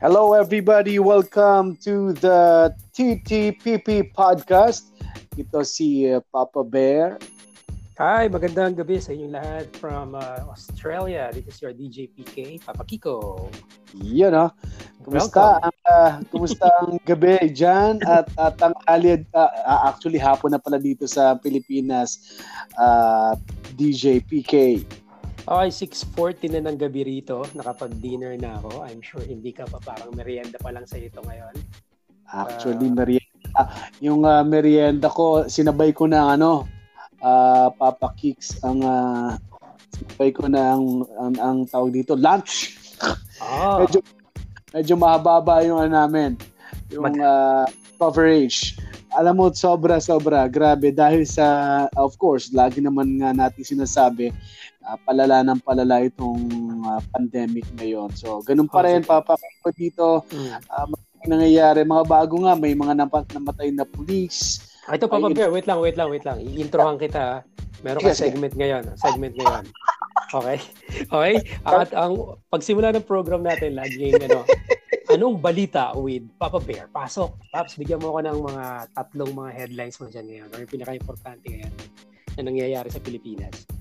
Hello, everybody. Welcome to the TTPP podcast. Ito si uh, Papa Bear. Hi, magandang gabi sa inyong lahat from uh, Australia. This is your DJ PK, Papa Kiko. Yun, no? Kumusta ang, uh, kumusta ang gabi dyan? At, at ang alid, uh, actually hapon na pala dito sa Pilipinas, uh, DJ PK. Okay, 6.40 na ng gabi rito. Nakapag-dinner na ako. I'm sure hindi ka pa parang merienda pa lang sa ito ngayon. Actually, uh, merienda. Yung uh, merienda ko, sinabay ko na ano, uh, Papa Kicks, ang uh, sinabay ko na ang, ang, ang tawag dito, lunch. Oh. medyo, medyo mahaba yung ano namin. Yung uh, coverage. Alam mo, sobra, sobra. Grabe. Dahil sa, of course, lagi naman nga natin sinasabi, uh, palala ng palala itong uh, pandemic ngayon. So, ganun pa rin, Papa ko dito. Uh, nangyayari, mga bago nga, may mga napat namatay na. Ah, ito, Papa Bear, wait lang, wait lang, wait lang. I-introhan kita. Meron ka segment ngayon. Segment ngayon. Okay? Okay? At ang pagsimula ng program natin, lagi yung ano, anong balita with Papa Bear? Pasok. Paps, bigyan mo ako ng mga tatlong mga headlines mo dyan ngayon. Or yung pinaka-importante ngayon na nangyayari sa Pilipinas.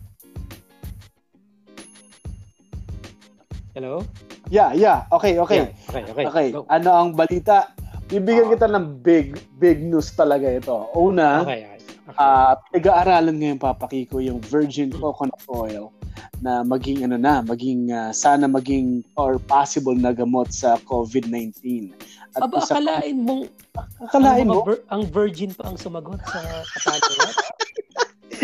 Hello? Yeah, yeah. Okay, okay. Yeah. Okay, okay. Okay. Go. Ano ang balita? Bibigyan uh, kita ng big, big news talaga ito. Una, okay, okay. Okay. Uh, pinag-aaralan ngayon, Papa Kiko, yung virgin coconut oil na maging ano na, maging uh, sana maging or possible na gamot sa COVID-19. At Aba, sa, akalain mong akalain mo vir- ang virgin pa ang sumagot sa katanungan.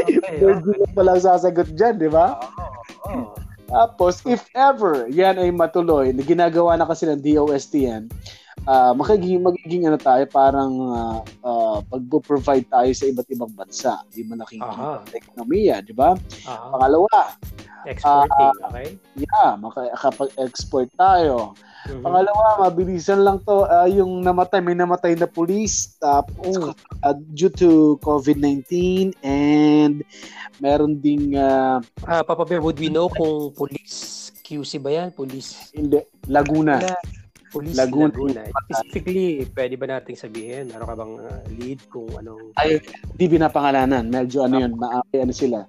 okay, virgin okay. pa lang sasagot diyan, di ba? Oo. Oh, oh. Tapos, if ever yan ay matuloy, na ginagawa na kasi ng DOST yan, uh, magiging, magiging ano tayo, parang uh, uh, pag-provide tayo sa iba't ibang bansa. Di ba nakikita uh ekonomiya, di ba? Uh-huh. Pangalawa, exporting, uh, okay? Yeah, makakapag-export tayo. Mm-hmm. Pangalawa, mabilisan lang to, uh, yung namatay, may namatay na police uh, uh, due to COVID-19 and meron ding uh, uh, Papa Bear, would we know kung police QC ba yan? Police? Hindi, Laguna. Na, police Laguna. Laguna. Specifically, pwede ba nating sabihin? Ano ka bang uh, lead kung anong... Ay, di binapangalanan. Medyo ano yun, maaari ano sila.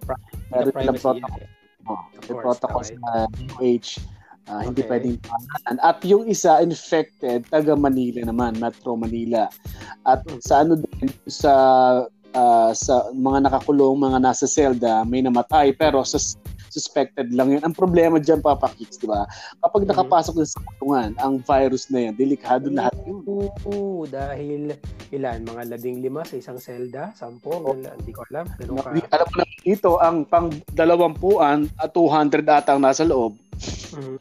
Meron silang protocol. Oh, protocol okay. sa UH Uh, okay. Hindi pwedeng pangalan. At yung isa, infected, taga Manila naman, Metro Manila. At hmm. sa ano din, sa uh, sa mga nakakulong, mga nasa selda, may namatay. Pero sa suspected lang yun. Ang problema dyan, Papa Kicks, di ba? Kapag hmm. nakapasok na sa kulungan, ang virus na yan, delikado lahat yun. Oo, dahil ilan? Mga labing lima sa isang selda? Sampo? Oh. Hindi ko alam. Ganun ka. Alam mo na dito, ang pang dalawampuan at 200 atang nasa loob. Mm-hmm.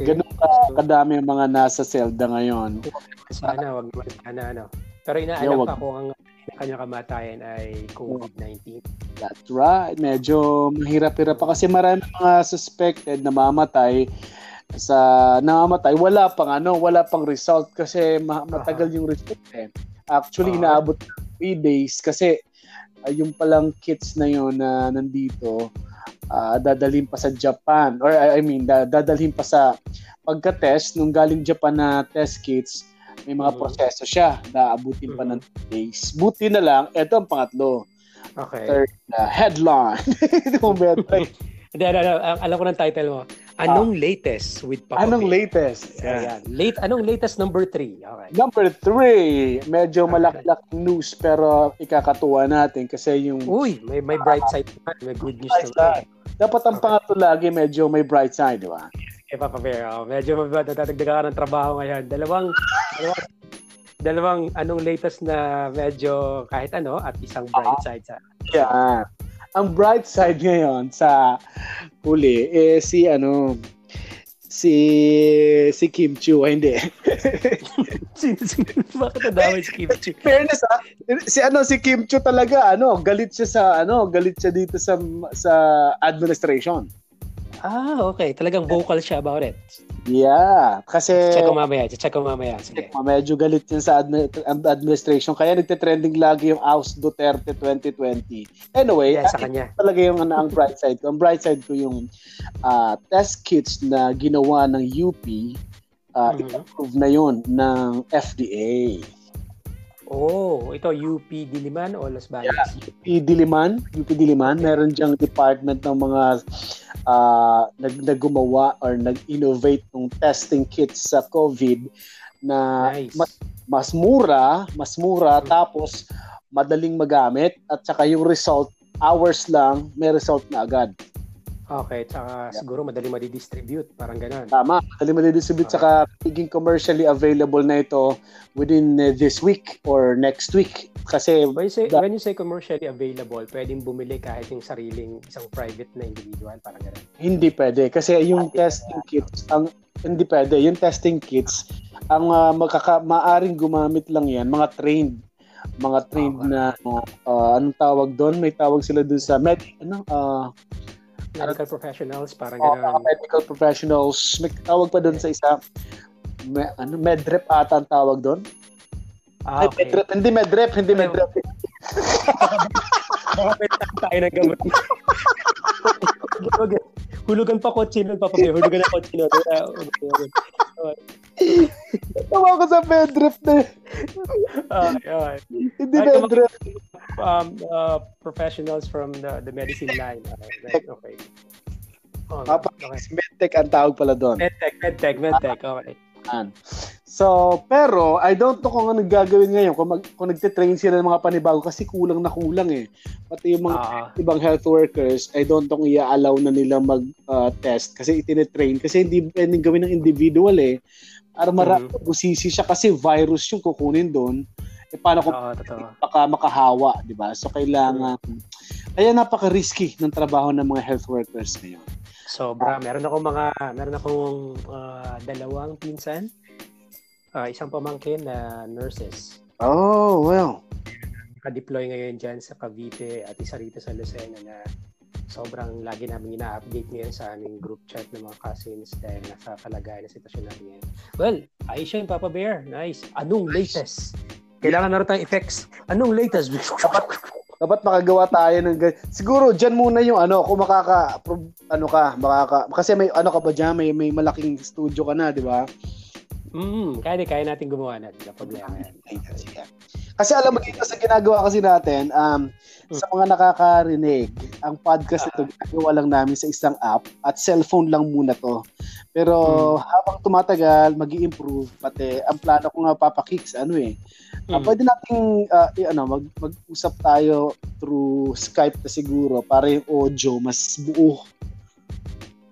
Okay. Ganun ka kadami ang mga nasa Zelda ngayon. Sana, wag naman sana ano. Pero inaalam yeah, wag... ang kanyang kamatayan ay COVID-19. That's right. Medyo mahirap-hirap pa kasi marami mga suspected na mamatay sa namamatay wala pang ano wala pang result kasi matagal yung result eh actually uh-huh. inaabot 3 days kasi uh, yung palang kits na yon na nandito uh, dadalhin pa sa Japan or I mean dadalhin pa sa pagka-test nung galing Japan na test kits may mga mm-hmm. proseso siya na abutin pa ng mm-hmm. days. Buti na lang, ito ang pangatlo. Okay. Third, uh, headline. Hindi, ano, ano, alam ko ng title mo. Anong ah, latest with Papa Anong Pig? latest? Yeah. Late, anong latest number 3? Okay. Number 3, medyo malak-lak news pero ikakatuwa natin kasi yung... Uy, may, may bright side naman. May good news naman. Dapat ang pangatlo lagi medyo may bright side, di ba? Eh, Papa Bear, oh, medyo matatagdagan ka ng trabaho ngayon. Dalawang, dalawang, dalawang anong latest na medyo kahit ano at isang bright ah, side sa... Yeah. Ang bright side ngayon sa huli eh si ano si si Kim Chu, ay hindi. si, si, bakit nadamay si Kim Chu? Fairness ah, si ano si Kim Chu talaga ano, galit siya sa ano, galit siya dito sa sa administration. Ah, okay. Talagang vocal siya about it. Yeah, kasi... Check ko mamaya. Check ko mamaya. Sige. Medyo galit yun sa admi- administration. Kaya nagte-trending lagi yung Aus Duterte 2020. Anyway, yeah, sa kanya. talaga yung ano, ang bright side ko. Ang bright side ko yung uh, test kits na ginawa ng UP uh, mm-hmm. approve na yun ng FDA. Oh, ito UP Diliman o Las Bañas? Yeah, UP Diliman, UP Diliman, meron diyang department ng mga uh, nag naggumawa or nag-innovate ng testing kits sa COVID na nice. mas, mas mura, mas mura mm-hmm. tapos madaling magamit at saka yung result hours lang may result na agad. Okay, tsaka yeah. siguro madali madi-distribute, parang gano'n. Tama, madali madi-distribute, okay. tsaka magiging commercially available na ito within uh, this week or next week. Kasi... When you, say, the, when you say commercially available, pwedeng bumili kahit yung sariling isang private na individual, parang gano'n? Hindi pwede, kasi yung ah, testing kits, ang hindi pwede, yung testing kits, ang uh, makaka, maaring gumamit lang yan, mga trained mga trained okay. na uh, anong tawag doon? May tawag sila doon sa med ano uh, medical professionals, parang oh, ganun. medical professionals. May tawag pa doon sa isa. Me, ano, medrep ata ang tawag doon. Ah, okay. Ay, medrep. Hindi medrep, hindi ano? medrep. Baka pwede tayo ng gamot. Hulugan pa kotse nun, Papa. Hulugan na kotse nun. Tawa ko sa medrep na. Okay, okay. Hindi medrep um, uh, professionals from the, the medicine line. Right? Okay. Oh, okay. medtech ang tawag pala doon. Medtech, medtech, medtech. Okay. So, pero I don't know kung ano gagawin ngayon kung, mag, kung nagte-train sila ng mga panibago kasi kulang na kulang eh. Pati yung mga uh, ibang health workers, I don't know kung i-allow na nila mag-test uh, kasi itine-train kasi hindi pwedeng gawin ng individual eh. Para marami mm-hmm. busisi siya kasi virus yung kukunin doon. Eh, paano kung Oo, baka makahawa, di ba? So, kailangan, kaya napaka-risky ng trabaho ng mga health workers ngayon. Sobra. Meron akong mga, meron akong uh, dalawang pinsan, uh, isang pamangkin na nurses. Oh, well. Naka-deploy ngayon dyan sa Cavite at isa rito sa Lucena na sobrang lagi namin ina-update ngayon sa aming group chat ng mga cousins dahil nasa kalagayan na sitwasyon natin ngayon. Well, Aisha and Papa Bear, nice. Anong latest kailangan na rin tayong effects. Anong latest? dapat, dapat makagawa tayo ng siguro diyan muna yung ano kung makaka ano ka makaka kasi may ano ka ba diyan may may malaking studio ka na di ba mm kaya kaya natin gumawa na ng problema yan kasi alam mo dito sa ginagawa kasi natin um sa mga nakakarinig ang podcast ito uh, ginagawa lang namin sa isang app at cellphone lang muna to pero mm. habang tumatagal mag improve pati ang plano ko nga papakicks ano eh Mm. Uh, pwede nating uh, i- ano, mag mag-usap tayo through Skype na siguro para yung audio mas buo.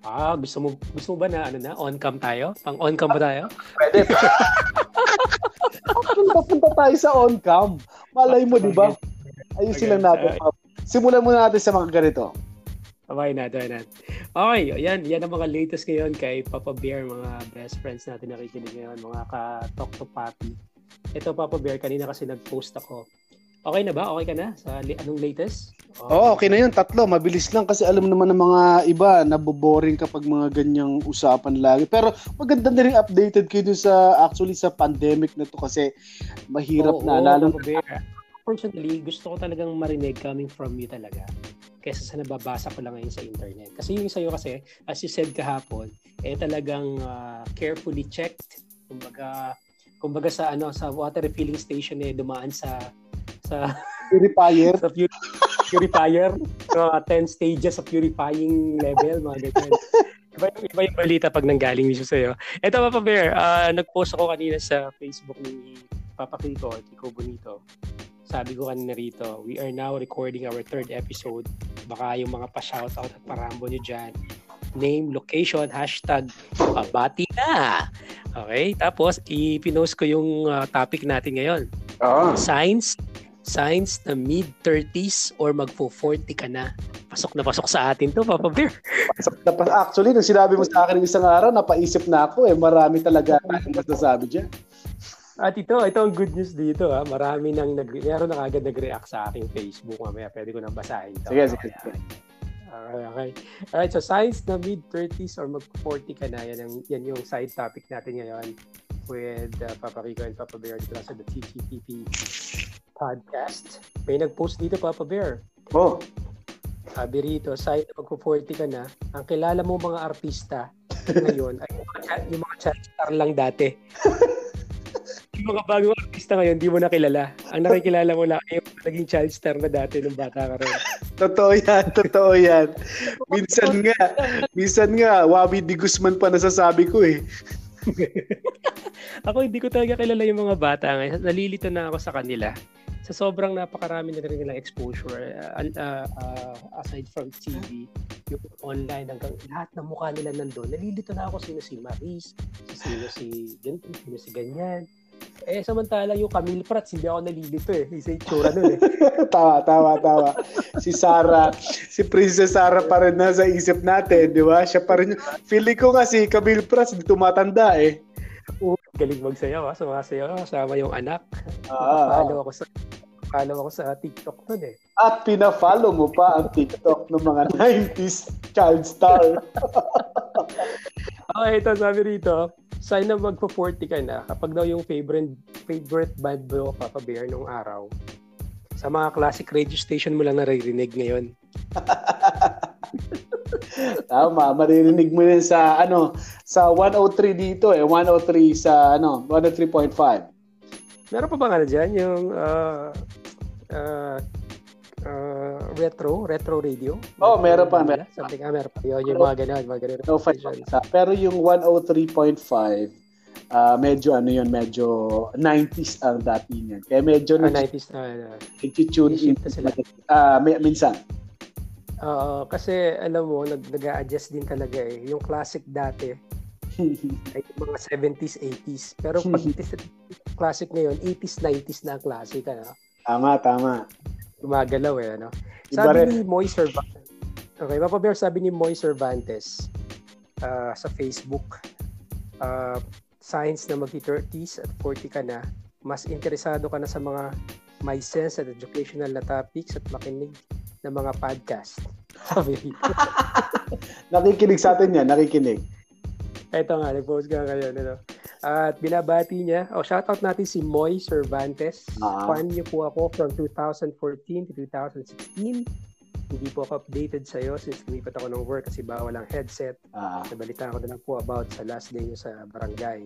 Ah, gusto mo gusto mo ba na ano na on cam tayo? Pang on cam ba tayo? Pwede. Papunta tayo sa on cam. Malay mo, di ba? Ayusin lang natin. Simulan muna natin sa mga ganito. Okay na, okay na. Okay, yan, yan ang mga latest ngayon kay Papa Bear, mga best friends natin nakikinig ngayon, mga ka-talk to papi. Ito, Papa Bear, kanina kasi nag-post ako. Okay na ba? Okay ka na sa li- anong latest? Okay. Oh, okay na yun. Tatlo. Mabilis lang kasi alam naman ng mga iba, naboboring kapag mga ganyang usapan lagi. Pero maganda na rin updated kayo sa actually sa pandemic na to kasi mahirap oh, na. Oh, lalo Bear. Personally, gusto ko talagang marinig coming from you talaga kaysa sa nababasa ko lang ngayon sa internet. Kasi yung sa'yo kasi, as you said kahapon, eh talagang uh, carefully checked. Kumbaga, kumbaga sa ano sa water refilling station eh dumaan sa sa purifier sa pur- purifier mga 10 stages of purifying level mga ganyan iba, iba yung balita pag nanggaling mismo sa'yo eto Papa Bear uh, nag-post ako kanina sa Facebook ni Papa Kiko at Kiko Bonito sabi ko kanina rito we are now recording our third episode baka yung mga pa-shoutout at parambo nyo dyan name, location, hashtag, pabati na. Okay? Tapos, ipinost ko yung uh, topic natin ngayon. Oh. Signs, signs na mid-30s or magpo-40 ka na. Pasok na pasok sa atin to, Papa Bear. Pasok na pasok. Actually, nung sinabi mo sa akin isang araw, napaisip na ako eh. Marami talaga tayong masasabi dyan. At ito, ito ang good news dito ha. Marami nang nag meron na agad nag-react sa aking Facebook. Mamaya pwede ko nang basahin ito. Sige, sige. sige. Okay, okay. Alright, so signs na mid-30s or mag-40 ka na, yan, ang, yan yung side topic natin ngayon with uh, Papa Rico and Papa Bear dito sa the TTPP podcast. May nag-post dito, Papa Bear. Oh. Sabi rito, na mag-40 ka na, ang kilala mo mga artista, ngayon ay yung mga, yung mga star lang dati. yung mga bagong artista ngayon, di mo nakilala. Ang nakikilala mo lang yung naging child star na dati nung bata ka rin. totoo yan, totoo yan. Minsan nga, minsan nga, Wabi Di Guzman pa nasasabi ko eh. ako hindi ko talaga kilala yung mga bata ngayon. Nalilito na ako sa kanila. Sa sobrang napakarami na rin nilang exposure uh, uh, uh, aside from TV yung online hanggang lahat ng mukha nila nandoon nalilito na ako sino si Maris sino si ganito sino si ganyan eh samantala yung Camille Prats hindi ako nalilito eh isa itsura nun eh tawa tawa tawa si Sara si Princess Sara pa rin nasa isip natin di ba siya pa rin feeling ko kasi Camille Prats hindi tumatanda eh Uh, galing magsayaw ha. Sumasayaw kasama yung anak. Ah, Follow ako sa follow ako sa TikTok nun eh. At pina-follow mo pa ang TikTok ng mga 90s child star. okay, ito sabi rito, sign na magpo-40 ka na kapag daw yung favorite favorite band mo Papa Bear nung araw. Sa mga classic radio station mo lang naririnig ngayon. Tama, maririnig mo yun sa ano, sa 103 dito eh, 103 sa ano, 103.5. Meron pa ba nga na dyan yung uh, uh, retro, retro radio? Oh, meron pa, meron. Sabi nga, meron pa. Yun, yung mga ganyan, mga ganyan. No, pero yung 103.5, uh, medyo ano yun, medyo 90s ang dati niyan. Kaya medyo ah, 90s na. Uh, tune in. Sila. Uh, minsan. Oo, uh, kasi alam mo, nag, nag-a-adjust din talaga eh. Yung classic dati, ay mga 70s, 80s. Pero pag classic ngayon, 80s, 90s na ang classic. Ano? Tama, tama. Gumagalaw eh. Ano? Sabi ni Moy Cervantes, okay, Papa Bear, sabi ni Moy Cervantes uh, sa Facebook, uh, signs na mag-30s at 40 ka na, mas interesado ka na sa mga may sense at educational na topics at makinig ng mga podcast. Sabi nakikinig sa atin yan, nakikinig. Ito nga, nag-post ka ngayon. Ano? At binabati niya, oh, shoutout natin si Moy Cervantes. Uh-huh. Fan niyo po ako from 2014 to 2016. Hindi po ako updated sa iyo since lumipat ako ng work kasi bawal ang headset. Uh-huh. Nabalita ko na lang po about sa last day niyo sa barangay.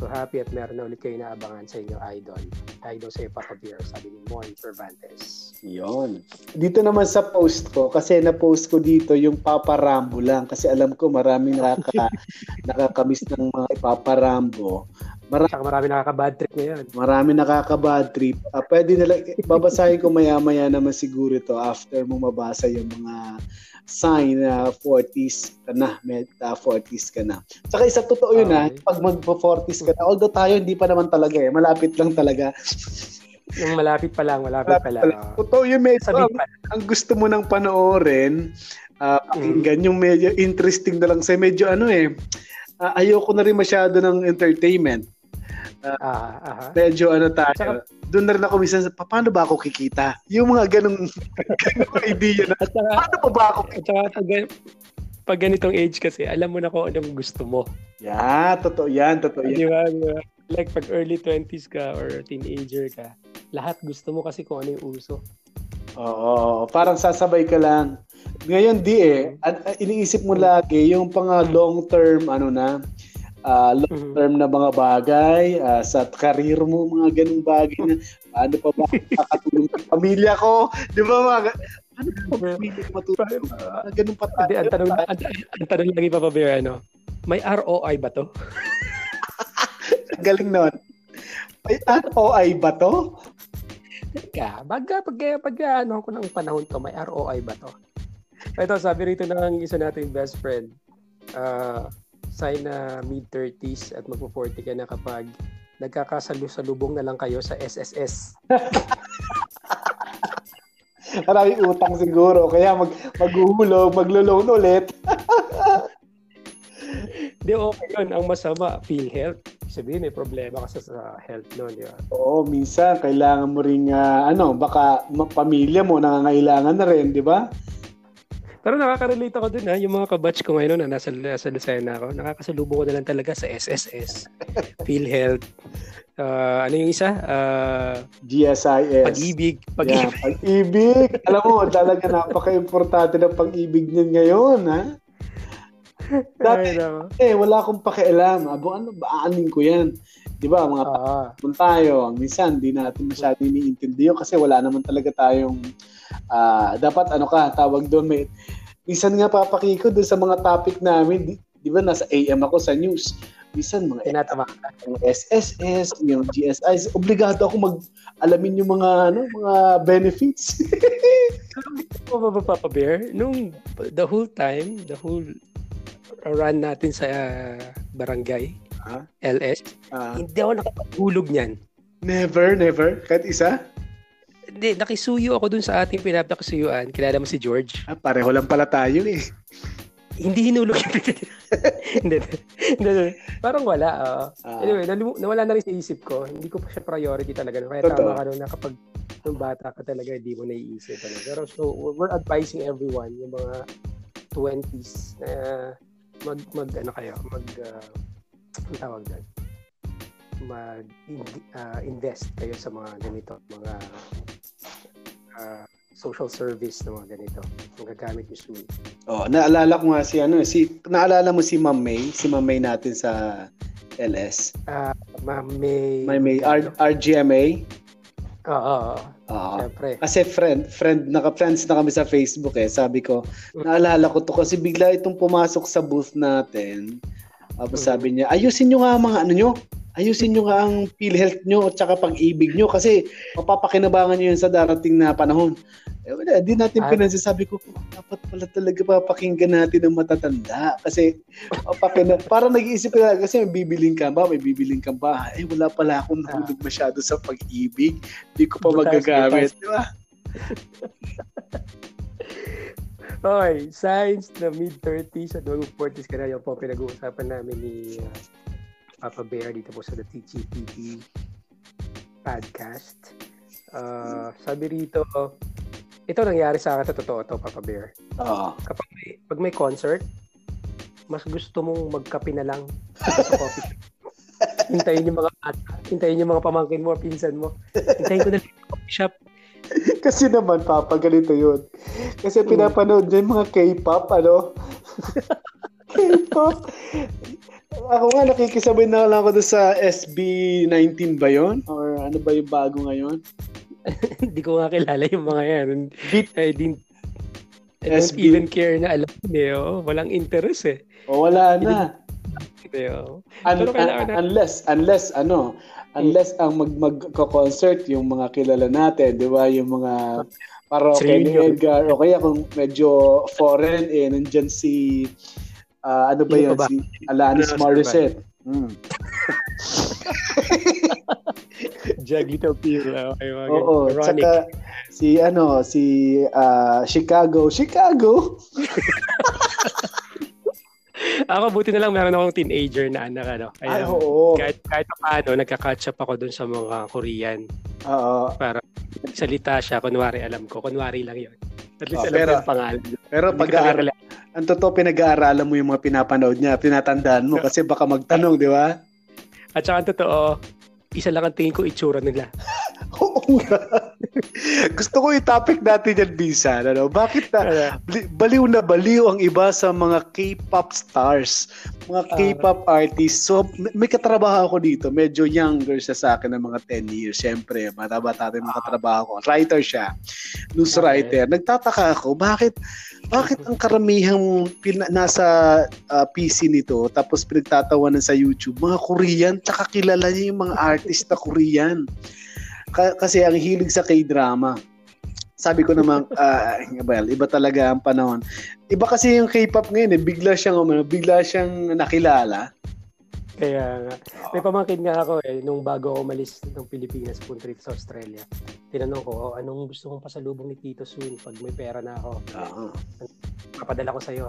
So happy at meron na ulit kayo naabangan sa inyo idol. Idol sa Papa Bear, sabi ni Moy Cervantes. Yon. Dito naman sa post ko, kasi na-post ko dito yung Papa Rambo lang. Kasi alam ko maraming nakaka, nakakamiss ng mga Papa Rambo. Marami, Saka marami nakaka-bad trip ngayon. Marami nakaka-bad trip. Uh, pwede na lang, babasahin ko maya-maya naman siguro ito after mo mabasa yung mga sign na uh, 40s ka na, med, uh, 40s ka na. Saka isa totoo yun ah, okay. ha, pag mag-40s ka na, although tayo hindi pa naman talaga eh, malapit lang talaga. Yung malapit pa lang, malapit, malapit pa lang. lang. Totoo yung medyo, ang, ang gusto mo nang panoorin, uh, pakinggan mm. yung medyo interesting na lang sa medyo ano eh, uh, ayoko na rin masyado ng entertainment. Uh, ah, uh, medyo ano tayo. Saka, doon na rin ako minsan, paano ba ako kikita? Yung mga ganong, ganong idea na, saka, paano pa ba ako kikita? Saka, pag, pag ganitong age kasi, alam mo na kung anong gusto mo. Yeah, totoo yan, totoo yan. Di ba? Like pag early 20s ka or teenager ka, lahat gusto mo kasi kung ano yung uso. Oo, parang sasabay ka lang. Ngayon di eh, iniisip mo lagi yung pang long term ano na, uh, long term na mga bagay uh, sa career mo mga ganung bagay na paano pa ba makakatulong sa pamilya ko? Di ba mga ano pa pamilya ko matulong uh, ganun pa? tayo ang tanong ang, ang tanong lagi pa pa ano? May ROI ba to? Galing noon may ROI ba to? Teka, pag, pag, pag, ano ko ng panahon to, may ROI ba to? Ito, sabi rito ng isa nating best friend, uh, sign na mid-30s at magpo-40 ka na kapag nagkakasalusalubong na lang kayo sa SSS. Maraming utang siguro, kaya mag maghuhulog, maglo-loan ulit. Di okay yun. Ang masama, feel health. Sabihin, may problema ka sa health noon, di ba? Oo, minsan, kailangan mo rin, uh, ano, baka pamilya mo nangangailangan na rin, di ba? Pero nakaka-relate ako dun ha, yung mga kabatch ko ngayon na nasa, nasa Lucena ako, nakakasalubong ko na lang talaga sa SSS, PhilHealth, uh, ano yung isa? Uh, GSIS. Pag-ibig. Pag-ibig. Yeah, pag-ibig. Alam mo, talaga napaka-importante ng pag-ibig niyan ngayon, ha? Dati, eh, wala akong pakialam. Abo, ano ba, aanin ko yan? Di ba, mga uh, tayo, minsan, di natin masyado iniintindi yun kasi wala naman talaga tayong, uh, dapat ano ka, tawag doon, may, minsan nga papakiko doon sa mga topic namin, di, di ba, nasa AM ako sa news, minsan mga Tinatama. yung SSS, yung GSIs, obligado ako mag alamin yung mga ano, mga benefits. Ano ba Papa Bear? Nung the whole time, the whole run natin sa uh, barangay, huh? LS, uh, hindi ako nakapagulog niyan. Never, never? Kahit isa? Hindi, nakisuyo ako dun sa ating pinapakisuyuan. Kilala mo si George? Ah, pareho lang pala tayo eh. hindi hinulog hindi, hindi, Parang wala. Uh. Ah. Anyway, nawala na rin sa isip ko. Hindi ko pa siya priority talaga. Kaya tama ka na kapag nung bata ka talaga, hindi mo naiisip. Ano. Pero so, we're advising everyone, yung mga 20s na mag, mag ano kayo, mag, uh, ang tawag doon, mag uh, invest kayo sa mga ganito, mga uh, social service na mga ganito. Ang gagamit yung soon. Oh, naalala ko nga si ano, si naalala mo si Ma'am May, si Ma'am May natin sa LS. Ah, uh, Ma'am May. Ma'am May R- RGMA. Oo. Oo. Siyempre. Kasi friend, friend, naka-friends na kami sa Facebook eh. Sabi ko, mm. naalala ko to kasi bigla itong pumasok sa booth natin. Tapos sabi niya, ayusin nyo nga mga ano nyo, ayusin nyo nga ang PhilHealth nyo at saka pag-ibig nyo kasi mapapakinabangan nyo yan sa darating na panahon. Eh wala, di natin ah. pinansin. Sabi ko, dapat pala talaga papakinggan natin ang matatanda. Kasi, papakina, para nag-iisip ka kasi may bibiling ka ba? May bibiling ka ba? Eh wala pala akong ah. nahulog masyado sa pag-ibig. Hindi ko pa magagamit. Di ba? Okay, signs na mid-30s at mag-40s ka na yung po pinag-uusapan namin ni uh, Papa Bear dito po sa The TGPP podcast. Uh, sabi rito, ito nangyari sa akin, totoo to, Papa Bear. Oo. Kapag may, pag may concert, mas gusto mong magkape na lang sa coffee shop. hintayin yung mga hintayin yung mga pamangkin mo, pinsan mo. Hintayin ko na lang sa coffee shop Kasi naman, Papa, ganito yun. Kasi pinapanood din mga K-pop, ano? K-pop. Ako nga, nakikisabay na lang ako sa SB19 ba yon Or ano ba yung bago ngayon? Hindi ko nga kilala yung mga yan. Beat. I didn't, I don't SB. even care na alam niyo. Oh. Walang interest eh. O wala na. Un- un- unless, unless, ano, unless ang mag magko-concert yung mga kilala natin, 'di ba? Yung mga para okay ni Edgar o kaya kung medyo foreign eh nandiyan si uh, ano ba yun? Ba? Si Alanis Morissette. Mm. Jagito Pila. Okay, Oo, tsaka si ano, si uh, Chicago. Chicago! ako buti na lang meron akong teenager na anak ano. Kaya, Ay, oo. Kahit kahit paano nagka-catch up ako dun sa mga Korean. Oo. Para salita siya kunwari alam ko, kunwari lang 'yon. At least oh, alam pero, yung pangalan. Pero pag ang totoo pinag-aaralan mo yung mga pinapanood niya, tinatandaan mo kasi baka magtanong, di ba? At saka ang totoo, isa lang ang tingin ko itsura nila. Oo nga. Gusto ko yung topic natin yan, Bisa. Ano? Bakit na, baliw na baliw ang iba sa mga K-pop stars, mga ah. K-pop artists. So, may katrabaho ako dito. Medyo younger siya sa akin ng mga 10 years. Siyempre, bata-bata rin mga katrabaho ko. Writer siya. News writer. Nagtataka ako, bakit bakit ang karamihang pina, nasa uh, ah, PC nito tapos pinagtatawanan sa YouTube mga Korean tsaka kilala niya yung mga artist na Korean Ka- kasi ang hilig sa K-drama. Sabi ko naman, uh, well, iba talaga ang panahon. Iba kasi yung K-pop ngayon, eh. bigla siyang, um, bigla siyang nakilala. Kaya nga. May pamangkin nga ako eh, nung bago ako umalis ng Pilipinas, punta rito sa Australia. Tinanong ko, oh, anong gusto kong pasalubong ni Tito soon pag may pera na ako? Uh-huh. Papadala ko sa'yo.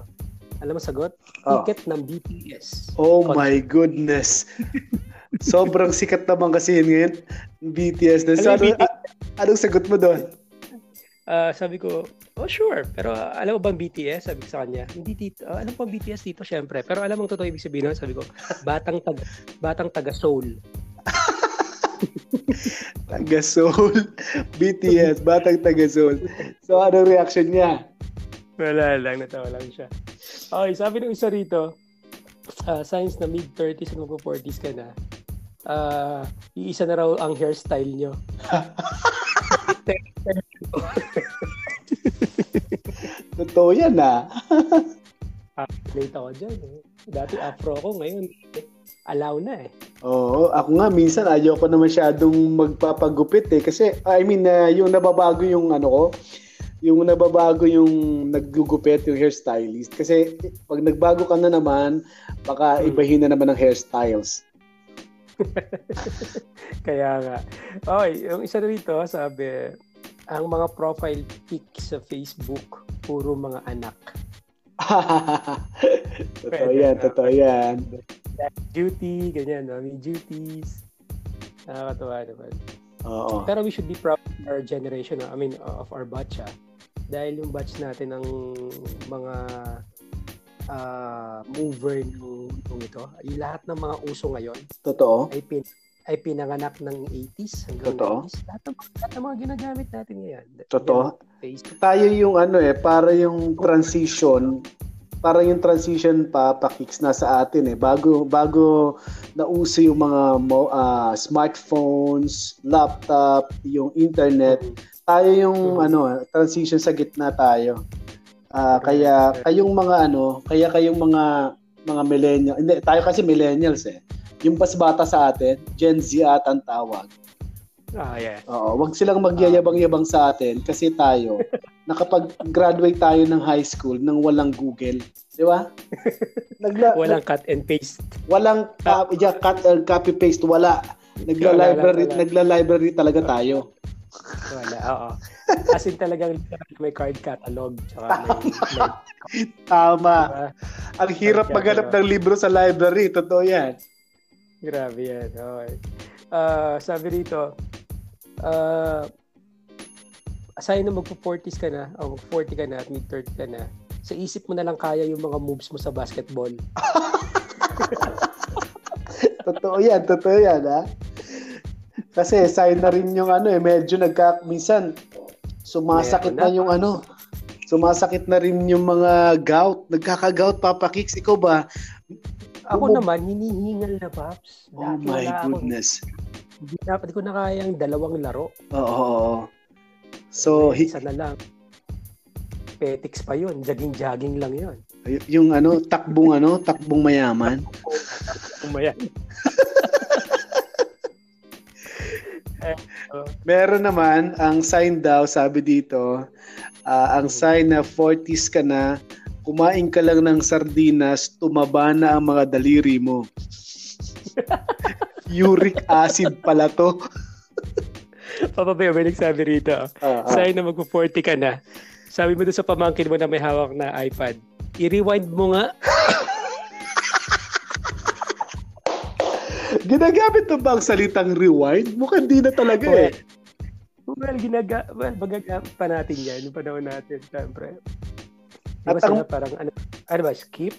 Alam mo sagot? Oh. Ticket ng BTS. Oh Concert. my goodness. Sobrang sikat naman kasi yun ngayon. BTS. Na. So, ano, BTS? anong sagot mo doon? Uh, sabi ko, oh sure. Pero uh, alam mo bang BTS? Sabi ko sa kanya, hindi dito. Uh, alam ko BTS dito, syempre. Pero alam mo totoo ibig sabihin nun? Sabi ko, batang taga, batang taga soul. taga soul. BTS, batang taga soul. So, anong reaction niya? Wala lang, natawa lang siya. Okay, sabi ng isa rito, uh, signs na mid-30s at magpo-40s ka na, uh, iisa na raw ang hairstyle nyo. Totoo yan ah. ah, late ako dyan eh. Dati afro ako, ngayon allow na eh. Oo, ako nga minsan ayoko na masyadong magpapagupit eh kasi I mean uh, yung nababago yung ano ko, yung nababago yung naggugupit yung hairstylist kasi pag nagbago ka na naman, baka hmm. ibahin na naman ang hairstyles. Kaya nga. Okay, yung isa rito, sabi, ang mga profile pic sa Facebook, puro mga anak. totoo yan, totoo yan. Duty, ganyan, no? may duties. Nakakatawa naman. Oo. Pero we should be proud of our generation, no? I mean, of our batch, ha? Dahil yung batch natin ng mga uh, mover nung, nung ito, yung lahat ng mga uso ngayon, Totoo. ay pin ay pinanganak ng 80s hanggang Totoo. 90s. Lahat ng, lahat ng mga ginagamit natin ngayon. Totoo. Facebook. Tayo yung ano eh, para yung transition, para yung transition pa pakicks na sa atin eh. Bago bago nauso yung mga uh, smartphones, laptop, yung internet, mm-hmm. tayo yung mm-hmm. ano, transition sa gitna tayo. Uh, kaya kayong mga ano, kaya kayong mga mga millennial, hindi tayo kasi millennials eh yung pas bata sa atin, Gen Z at ang tawag. Ah, yeah. Oo, wag silang magyayabang-yabang sa atin kasi tayo, nakapag-graduate tayo ng high school nang walang Google. Di ba? Nagla- walang cut and paste. Walang uh, yeah, cut and copy paste, wala. Nagla-library, nagla-library talaga tayo. Wala, oo. As in talagang may card catalog. Tsaka may, may... Tama. Diba? Ang hirap maghanap ng libro sa library. Totoo yan. Grabe yan. Okay. Uh, sabi rito, uh, aside na magpo-40s ka na, o mag-40 ka na at mid-30 ka na, sa isip mo na lang kaya yung mga moves mo sa basketball. totoo yan, totoo yan, ha? Kasi sign na rin yung ano eh, medyo nagka, minsan, sumasakit na yung ano, sumasakit na rin yung mga gout, nagkaka-gout, Papa Kicks. Ikaw ba, ako Bumub- naman, hinihingal na, Paps. Oh my goodness. Hindi na, hindi ko na kayang dalawang laro. Oo. So, hi- isa na lang. Petix pa yun. Jogging-jogging lang yun. Y- yung ano, takbong ano, takbong mayaman. takbong mayaman. Meron naman, ang sign daw, sabi dito, uh, ang sign na 40s ka na, kumain ka lang ng sardinas, tumaba na ang mga daliri mo. Uric acid pala to. Papa Beo, may nagsabi rito. Uh, uh. Sign na magpo-40 ka na. Sabi mo doon sa pamangkin mo na may hawak na iPad, i-rewind mo nga. Ginagamit mo ba ang salitang rewind? Mukhang di na talaga well, eh. Well, ginaga well, magagamit pa natin yan yung panahon natin, syempre. Di ba sila parang, ano, ano ba, skip?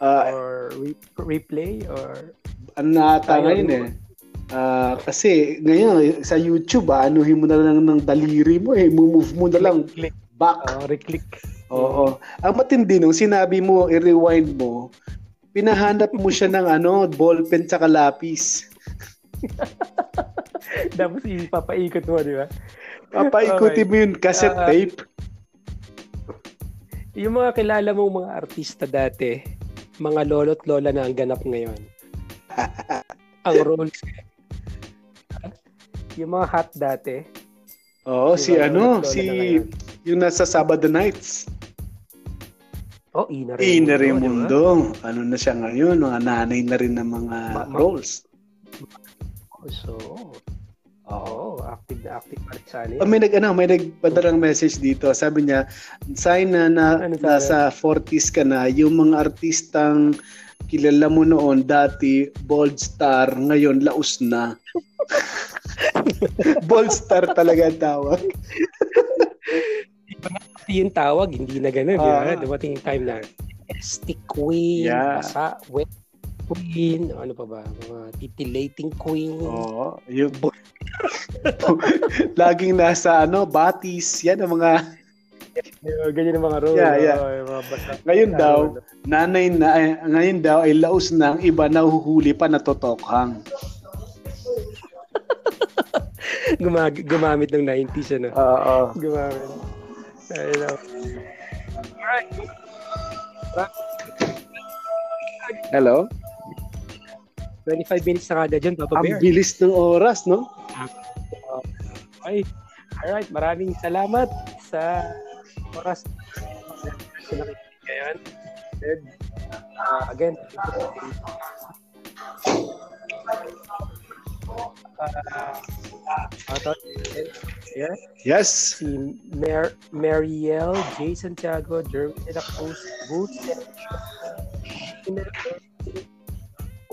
Uh, or re- replay? Or... Ano na ata ngayon eh. Uh, kasi ngayon sa YouTube ah, anuhin mo na lang ng daliri mo eh, move mo na lang click, back. Oh, re-click. Oo. Mm-hmm. Ang matindi nung sinabi mo i-rewind mo, pinahanap mo siya ng ano, ballpen sa lapis. Tapos ipapaikot mo, di ba? Papaikutin okay. mo yung cassette uh, tape. Yung mga kilala mong mga artista dati, mga lolo't lola na ang ganap ngayon. ang roles. yung mga hot dati. Oo, si ano, si yung nasa Sabado Nights. Oh, Ina Raimundo. Ina Raimundo. Diba? Ano na siya ngayon? Mga nanay na rin ng mga ma- roles. So, Oo, active na active pa rin sa ano. Oh, may nag ano, may nagpadalang message dito. Sabi niya, sign na, na ano nasa 40s ka na, yung mga artistang kilala mo noon dati bold star, ngayon laos na. bold star talaga ang tawag. yung tawag, hindi na ganun. Uh, diba? Dumating yung time na stick queen, yeah. basa, wet queen, ano pa ba, mga titillating queen. Oo, yung Laging nasa ano, batis, yan ang mga Ganyan ang mga role. Yeah, yeah. Oh, mga basta- Ngayon basta daw, nanay na, ay, ngayon daw ay laos na ang iba nahuhuli pa natotokhang. Gumag- gumamit ng 90s, ano? Oo. Gumamit. Ayun lang. Alright. Hello? 25 minutes na kada dyan, Papa Ang Bear. bilis ng oras, no? Okay. Alright, maraming salamat sa oras na ngayon. And, uh, again, uh, uh, yeah, Yes. si Mer Mariel, J. Santiago, Jeremy de la Cruz, Boots,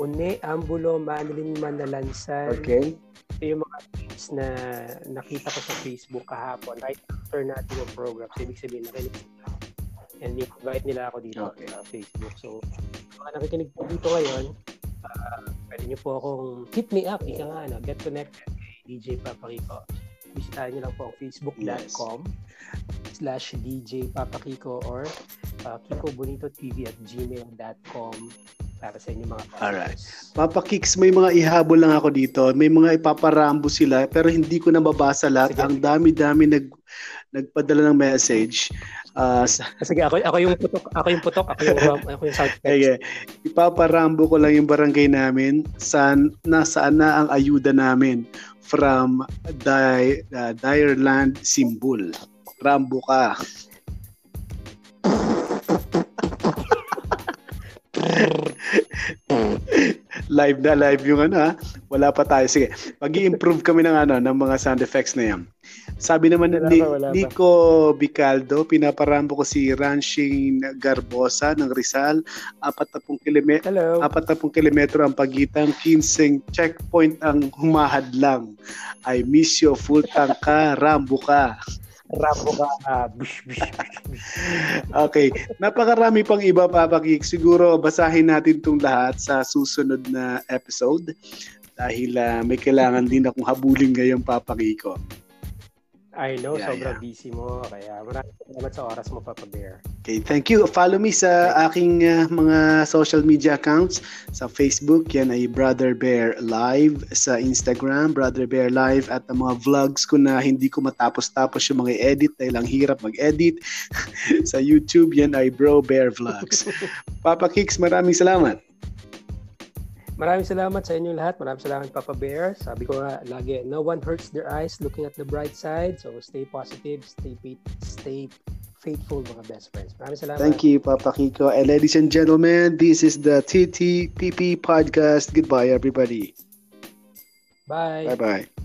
Une Ambulo, Manilin Manalansan, Okay. ito yung mga tweets na nakita ko sa Facebook kahapon right after natin yung program. So, ibig sabihin, nakinig. And invite nila ako dito Okay. sa Facebook. So, mga nakikinig po dito ngayon, uh, pwede nyo po akong hit me up, ika nga, ano, get connected kay DJ Papakiko. Bisitahin nyo lang po ang facebook.com slash DJ Papakiko or uh, Kiko Bonito TV at gmail.com para sa inyong mga Alright. questions. Papa Kicks, may mga ihabol lang ako dito. May mga ipaparambo sila pero hindi ko nababasa lahat. Sige. Ang dami-dami nag nagpadala ng message. Ah, sa, Sige, ako, ako yung putok, ako yung putok, ako yung, ako yung sound. Sige. Ipaparambo ko lang yung barangay namin. Saan, nasaan na ang ayuda namin from Di, uh, Direland Simbul. Rambo ka. live na live yung ano ha. Wala pa tayo. Sige, mag improve kami ng ano ng mga sound effects na yan. Sabi naman Wala ni pa, wala pa. Nico Bicaldo, pinaparambo ko si Ranching Garbosa ng Rizal, 40 kilometro Hello. 40 kilometro ang pagitan, 15 checkpoint ang humahadlang. I miss you, full tank ka, Rambo ka. Rambo ka. bush, bush, bush, bush. Okay, napakarami pang iba papakik. Siguro basahin natin itong lahat sa susunod na episode dahil ah, may kailangan din akong habulin ngayong papakiko. I know, Yeah, sobrang busy mo. Kaya maraming salamat sa oras mo, Papa Bear. Okay, thank you. Follow me sa aking ah, mga social media accounts. Sa Facebook, yan ay Brother Bear Live. Sa Instagram, Brother Bear Live. At ang mga vlogs ko na hindi ko matapos-tapos yung mga edit dahil ang hirap mag-edit. sa YouTube, yan ay Bro Bear Vlogs. Papa Kicks, maraming salamat. Maraming salamat sa inyong lahat. Maraming salamat, Papa Bear. Sabi ko nga lagi, no one hurts their eyes looking at the bright side. So stay positive, stay stay faithful, mga best friends. Maraming salamat. Thank you, Papa Kiko. And ladies and gentlemen, this is the TTPP podcast. Goodbye, everybody. Bye. Bye-bye.